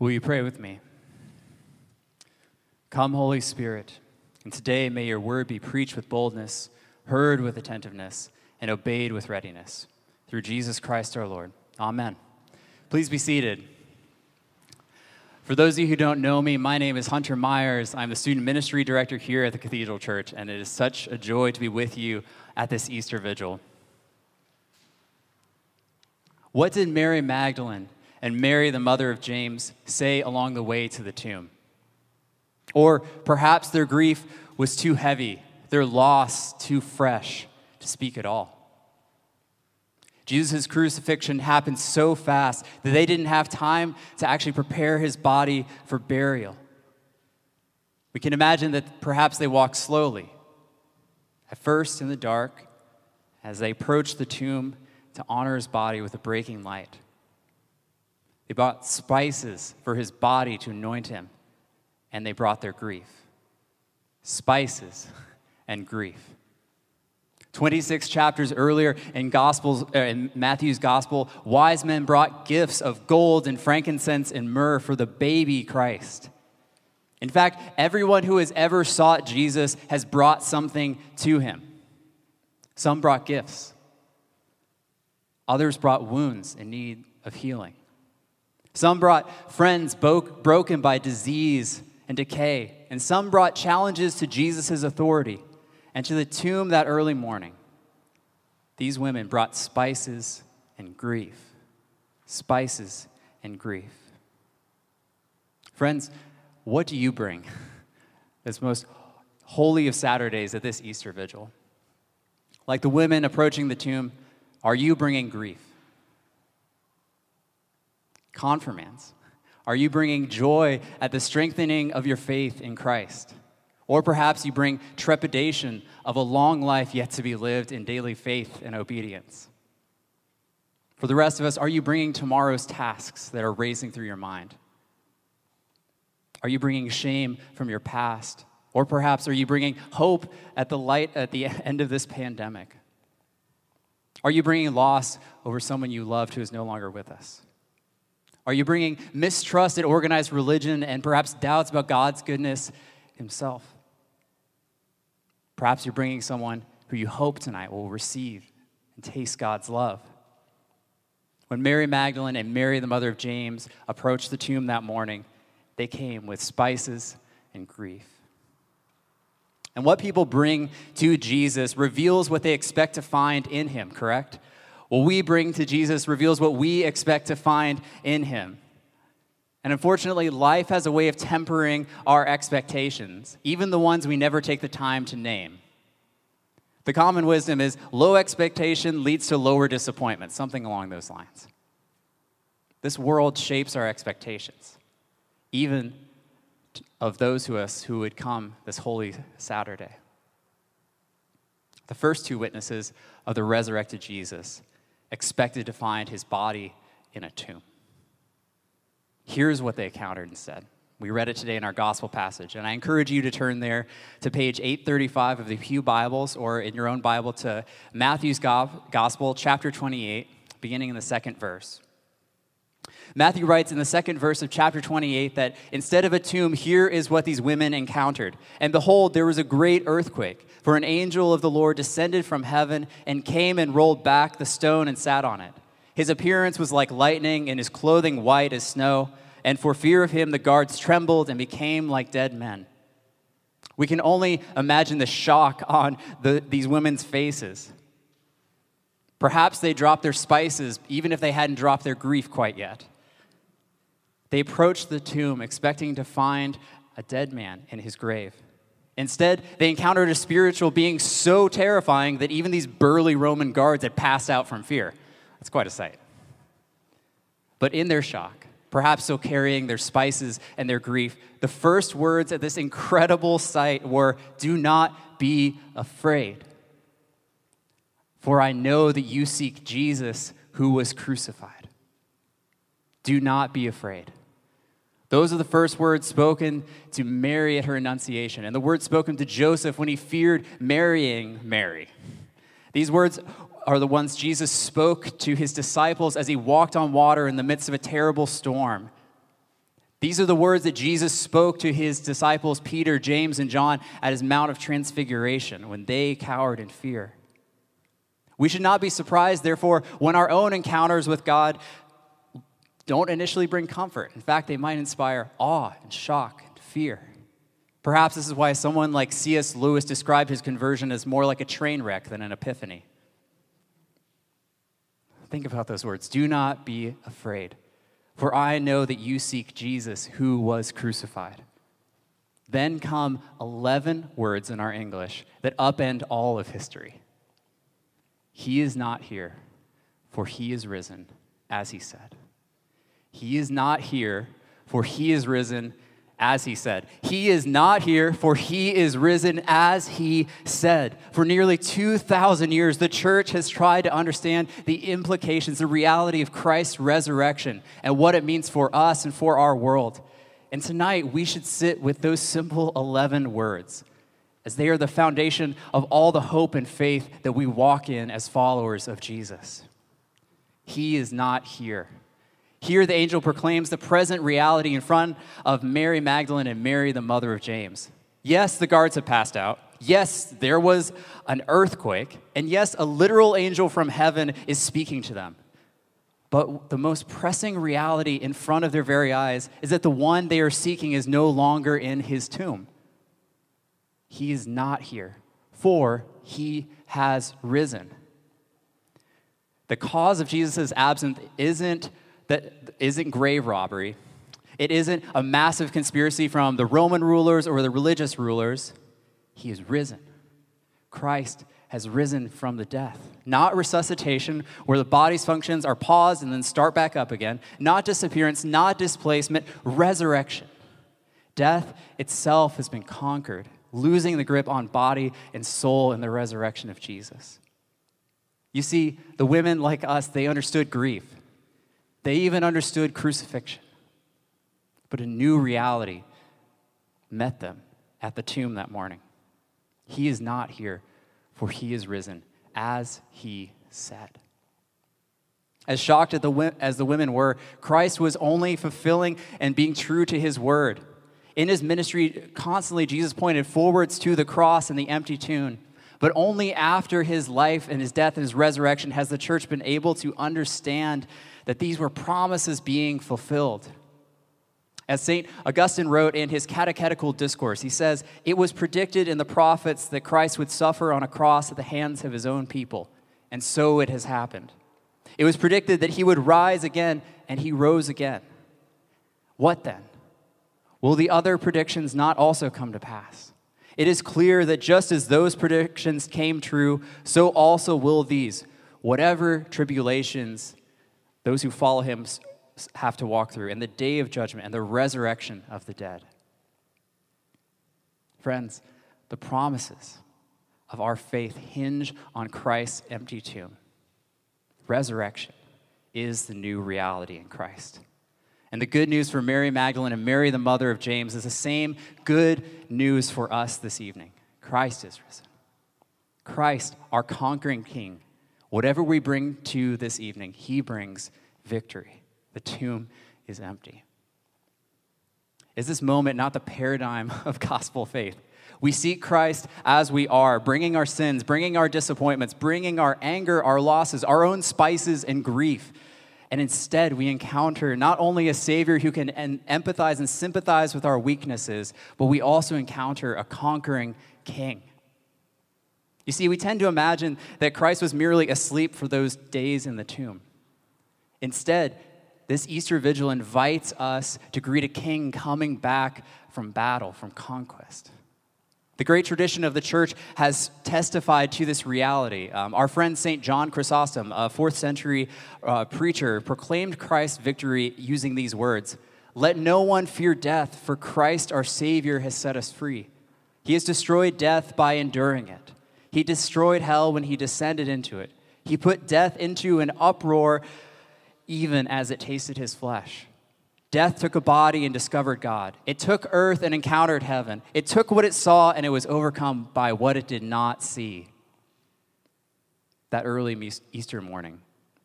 Will you pray with me? Come, Holy Spirit, and today may your word be preached with boldness, heard with attentiveness, and obeyed with readiness. Through Jesus Christ our Lord. Amen. Please be seated. For those of you who don't know me, my name is Hunter Myers. I'm the student ministry director here at the Cathedral Church, and it is such a joy to be with you at this Easter Vigil. What did Mary Magdalene and Mary, the mother of James, say along the way to the tomb? Or perhaps their grief was too heavy, their loss too fresh to speak at all. Jesus' crucifixion happened so fast that they didn't have time to actually prepare his body for burial. We can imagine that perhaps they walked slowly, at first in the dark, as they approached the tomb to honor his body with a breaking light. They brought spices for his body to anoint him, and they brought their grief. Spices and grief. 26 chapters earlier in gospels uh, in Matthew's gospel, wise men brought gifts of gold and frankincense and myrrh for the baby Christ. In fact, everyone who has ever sought Jesus has brought something to him. Some brought gifts. Others brought wounds in need of healing. Some brought friends broken by disease and decay, and some brought challenges to Jesus' authority and to the tomb that early morning. These women brought spices and grief. Spices and grief. Friends, what do you bring this most holy of Saturdays at this Easter vigil? Like the women approaching the tomb, are you bringing grief? Confirmands, are you bringing joy at the strengthening of your faith in Christ? Or perhaps you bring trepidation of a long life yet to be lived in daily faith and obedience. For the rest of us, are you bringing tomorrow's tasks that are racing through your mind? Are you bringing shame from your past? Or perhaps are you bringing hope at the light at the end of this pandemic? Are you bringing loss over someone you loved who is no longer with us? Are you bringing mistrust at organized religion and perhaps doubts about God's goodness Himself? Perhaps you're bringing someone who you hope tonight will receive and taste God's love. When Mary Magdalene and Mary, the mother of James, approached the tomb that morning, they came with spices and grief. And what people bring to Jesus reveals what they expect to find in him, correct? What we bring to Jesus reveals what we expect to find in him. And unfortunately, life has a way of tempering our expectations, even the ones we never take the time to name. The common wisdom is low expectation leads to lower disappointment, something along those lines. This world shapes our expectations, even of those of us who would come this holy Saturday. The first two witnesses of the resurrected Jesus expected to find his body in a tomb. Here's what they encountered instead. We read it today in our gospel passage, and I encourage you to turn there to page 835 of the Pew Bibles or in your own Bible to Matthew's Gospel, chapter 28, beginning in the second verse. Matthew writes in the second verse of chapter 28 that instead of a tomb, here is what these women encountered. And behold, there was a great earthquake, for an angel of the Lord descended from heaven and came and rolled back the stone and sat on it. His appearance was like lightning, and his clothing white as snow. And for fear of him, the guards trembled and became like dead men. We can only imagine the shock on the, these women's faces. Perhaps they dropped their spices, even if they hadn't dropped their grief quite yet. They approached the tomb expecting to find a dead man in his grave. Instead, they encountered a spiritual being so terrifying that even these burly Roman guards had passed out from fear. That's quite a sight. But in their shock, perhaps still carrying their spices and their grief, the first words at this incredible sight were Do not be afraid. For I know that you seek Jesus who was crucified. Do not be afraid. Those are the first words spoken to Mary at her Annunciation, and the words spoken to Joseph when he feared marrying Mary. These words are the ones Jesus spoke to his disciples as he walked on water in the midst of a terrible storm. These are the words that Jesus spoke to his disciples, Peter, James, and John, at his Mount of Transfiguration when they cowered in fear. We should not be surprised, therefore, when our own encounters with God don't initially bring comfort. In fact, they might inspire awe and shock and fear. Perhaps this is why someone like C.S. Lewis described his conversion as more like a train wreck than an epiphany. Think about those words. Do not be afraid, for I know that you seek Jesus who was crucified. Then come 11 words in our English that upend all of history. He is not here, for he is risen, as he said. He is not here, for he is risen, as he said. He is not here, for he is risen as he said. For nearly 2,000 years, the church has tried to understand the implications, the reality of Christ's resurrection, and what it means for us and for our world. And tonight, we should sit with those simple 11 words, as they are the foundation of all the hope and faith that we walk in as followers of Jesus. He is not here. Here, the angel proclaims the present reality in front of Mary Magdalene and Mary, the mother of James. Yes, the guards have passed out. Yes, there was an earthquake. And yes, a literal angel from heaven is speaking to them. But the most pressing reality in front of their very eyes is that the one they are seeking is no longer in his tomb. He is not here, for he has risen. The cause of Jesus' absence isn't that isn't grave robbery. It isn't a massive conspiracy from the Roman rulers or the religious rulers. He is risen. Christ has risen from the death. Not resuscitation, where the body's functions are paused and then start back up again. Not disappearance, not displacement, resurrection. Death itself has been conquered, losing the grip on body and soul in the resurrection of Jesus. You see, the women like us, they understood grief. They even understood crucifixion. But a new reality met them at the tomb that morning. He is not here, for he is risen, as he said. As shocked as the women were, Christ was only fulfilling and being true to his word. In his ministry, constantly, Jesus pointed forwards to the cross and the empty tomb. But only after his life and his death and his resurrection has the church been able to understand that these were promises being fulfilled. As St. Augustine wrote in his catechetical discourse, he says, It was predicted in the prophets that Christ would suffer on a cross at the hands of his own people, and so it has happened. It was predicted that he would rise again, and he rose again. What then? Will the other predictions not also come to pass? It is clear that just as those predictions came true, so also will these, whatever tribulations those who follow him have to walk through, and the day of judgment and the resurrection of the dead. Friends, the promises of our faith hinge on Christ's empty tomb. Resurrection is the new reality in Christ. And the good news for Mary Magdalene and Mary, the mother of James, is the same good news for us this evening. Christ is risen. Christ, our conquering king, Whatever we bring to this evening, he brings victory. The tomb is empty. Is this moment not the paradigm of gospel faith? We seek Christ as we are, bringing our sins, bringing our disappointments, bringing our anger, our losses, our own spices and grief. And instead, we encounter not only a Savior who can empathize and sympathize with our weaknesses, but we also encounter a conquering King you see, we tend to imagine that Christ was merely asleep for those days in the tomb. Instead, this Easter vigil invites us to greet a king coming back from battle, from conquest. The great tradition of the church has testified to this reality. Um, our friend St. John Chrysostom, a fourth century uh, preacher, proclaimed Christ's victory using these words Let no one fear death, for Christ our Savior has set us free. He has destroyed death by enduring it. He destroyed hell when he descended into it. He put death into an uproar even as it tasted his flesh. Death took a body and discovered God. It took earth and encountered heaven. It took what it saw and it was overcome by what it did not see. That early Easter morning,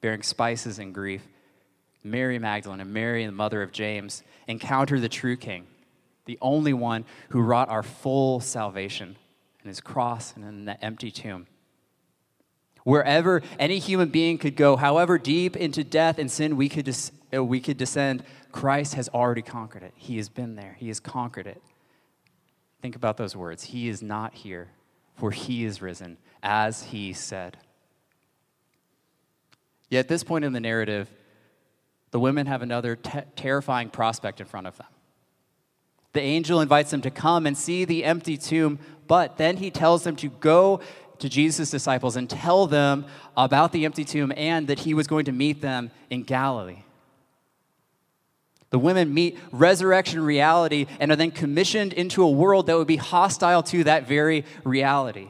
bearing spices and grief, Mary Magdalene and Mary, the mother of James, encounter the true king, the only one who wrought our full salvation in his cross and in the empty tomb. Wherever any human being could go, however deep into death and sin we could, des- we could descend, Christ has already conquered it. He has been there, He has conquered it. Think about those words. He is not here, for He is risen, as He said. Yet at this point in the narrative, the women have another te- terrifying prospect in front of them. The angel invites them to come and see the empty tomb, but then he tells them to go to Jesus' disciples and tell them about the empty tomb and that he was going to meet them in Galilee. The women meet resurrection reality and are then commissioned into a world that would be hostile to that very reality.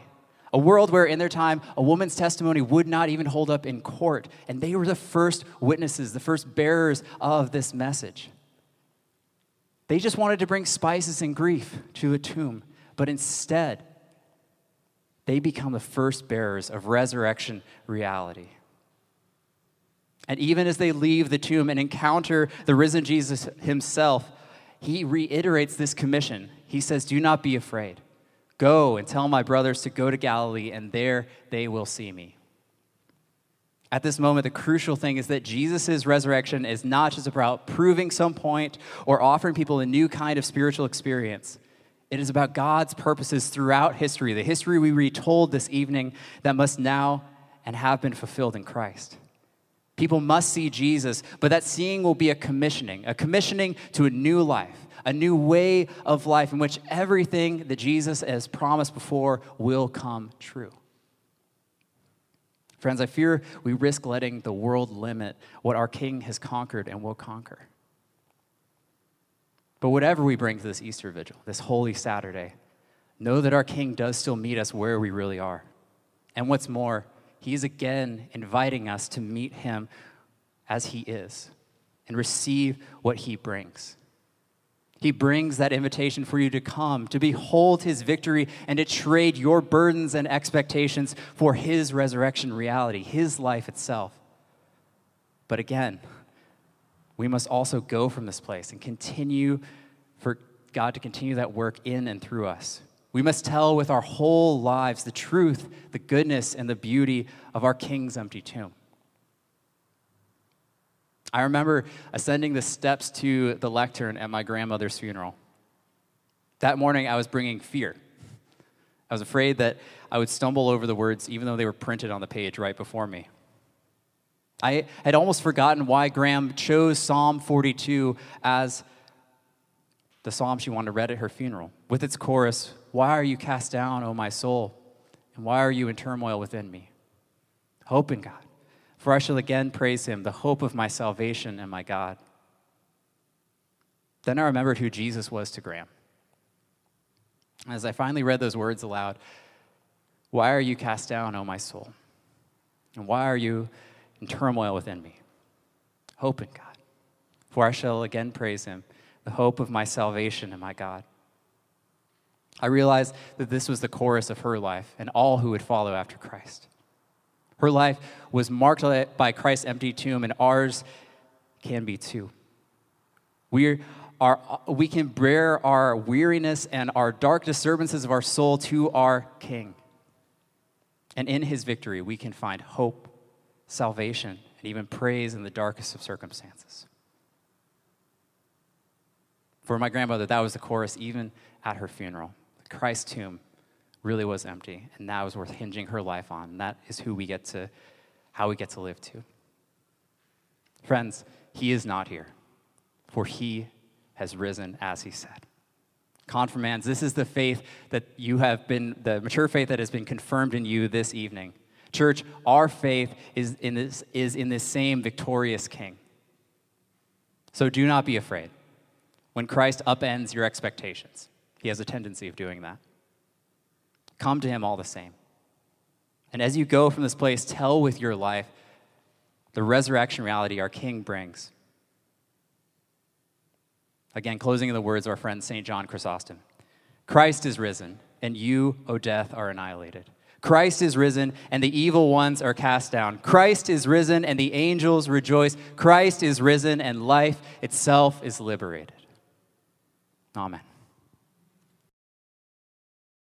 A world where, in their time, a woman's testimony would not even hold up in court. And they were the first witnesses, the first bearers of this message. They just wanted to bring spices and grief to a tomb. But instead, they become the first bearers of resurrection reality. And even as they leave the tomb and encounter the risen Jesus himself, he reiterates this commission. He says, Do not be afraid. Go and tell my brothers to go to Galilee, and there they will see me. At this moment, the crucial thing is that Jesus' resurrection is not just about proving some point or offering people a new kind of spiritual experience. It is about God's purposes throughout history, the history we retold this evening that must now and have been fulfilled in Christ. People must see Jesus, but that seeing will be a commissioning, a commissioning to a new life, a new way of life in which everything that Jesus has promised before will come true. Friends, I fear we risk letting the world limit what our King has conquered and will conquer. But whatever we bring to this Easter vigil, this Holy Saturday, know that our King does still meet us where we really are. And what's more, He's again inviting us to meet Him as He is and receive what He brings. He brings that invitation for you to come, to behold his victory, and to trade your burdens and expectations for his resurrection reality, his life itself. But again, we must also go from this place and continue for God to continue that work in and through us. We must tell with our whole lives the truth, the goodness, and the beauty of our King's empty tomb. I remember ascending the steps to the lectern at my grandmother's funeral. That morning, I was bringing fear. I was afraid that I would stumble over the words, even though they were printed on the page right before me. I had almost forgotten why Gram chose Psalm 42 as the psalm she wanted read at her funeral, with its chorus Why are you cast down, O my soul? And why are you in turmoil within me? Hope in God for I shall again praise him, the hope of my salvation and my God. Then I remembered who Jesus was to Gram. As I finally read those words aloud, why are you cast down, O my soul? And why are you in turmoil within me? Hope in God, for I shall again praise him, the hope of my salvation and my God. I realized that this was the chorus of her life and all who would follow after Christ. Her life was marked by Christ's empty tomb, and ours can be too. We, are, we can bear our weariness and our dark disturbances of our soul to our King. And in his victory, we can find hope, salvation, and even praise in the darkest of circumstances. For my grandmother, that was the chorus even at her funeral. Christ's tomb really was empty, and that was worth hinging her life on. And that is who we get to, how we get to live to. Friends, he is not here, for he has risen as he said. Confirmands, this is the faith that you have been, the mature faith that has been confirmed in you this evening. Church, our faith is in this, is in this same victorious King. So do not be afraid when Christ upends your expectations. He has a tendency of doing that. Come to him all the same. And as you go from this place, tell with your life the resurrection reality our King brings. Again, closing in the words of our friend St. John Chrysostom Christ is risen, and you, O death, are annihilated. Christ is risen, and the evil ones are cast down. Christ is risen, and the angels rejoice. Christ is risen, and life itself is liberated. Amen.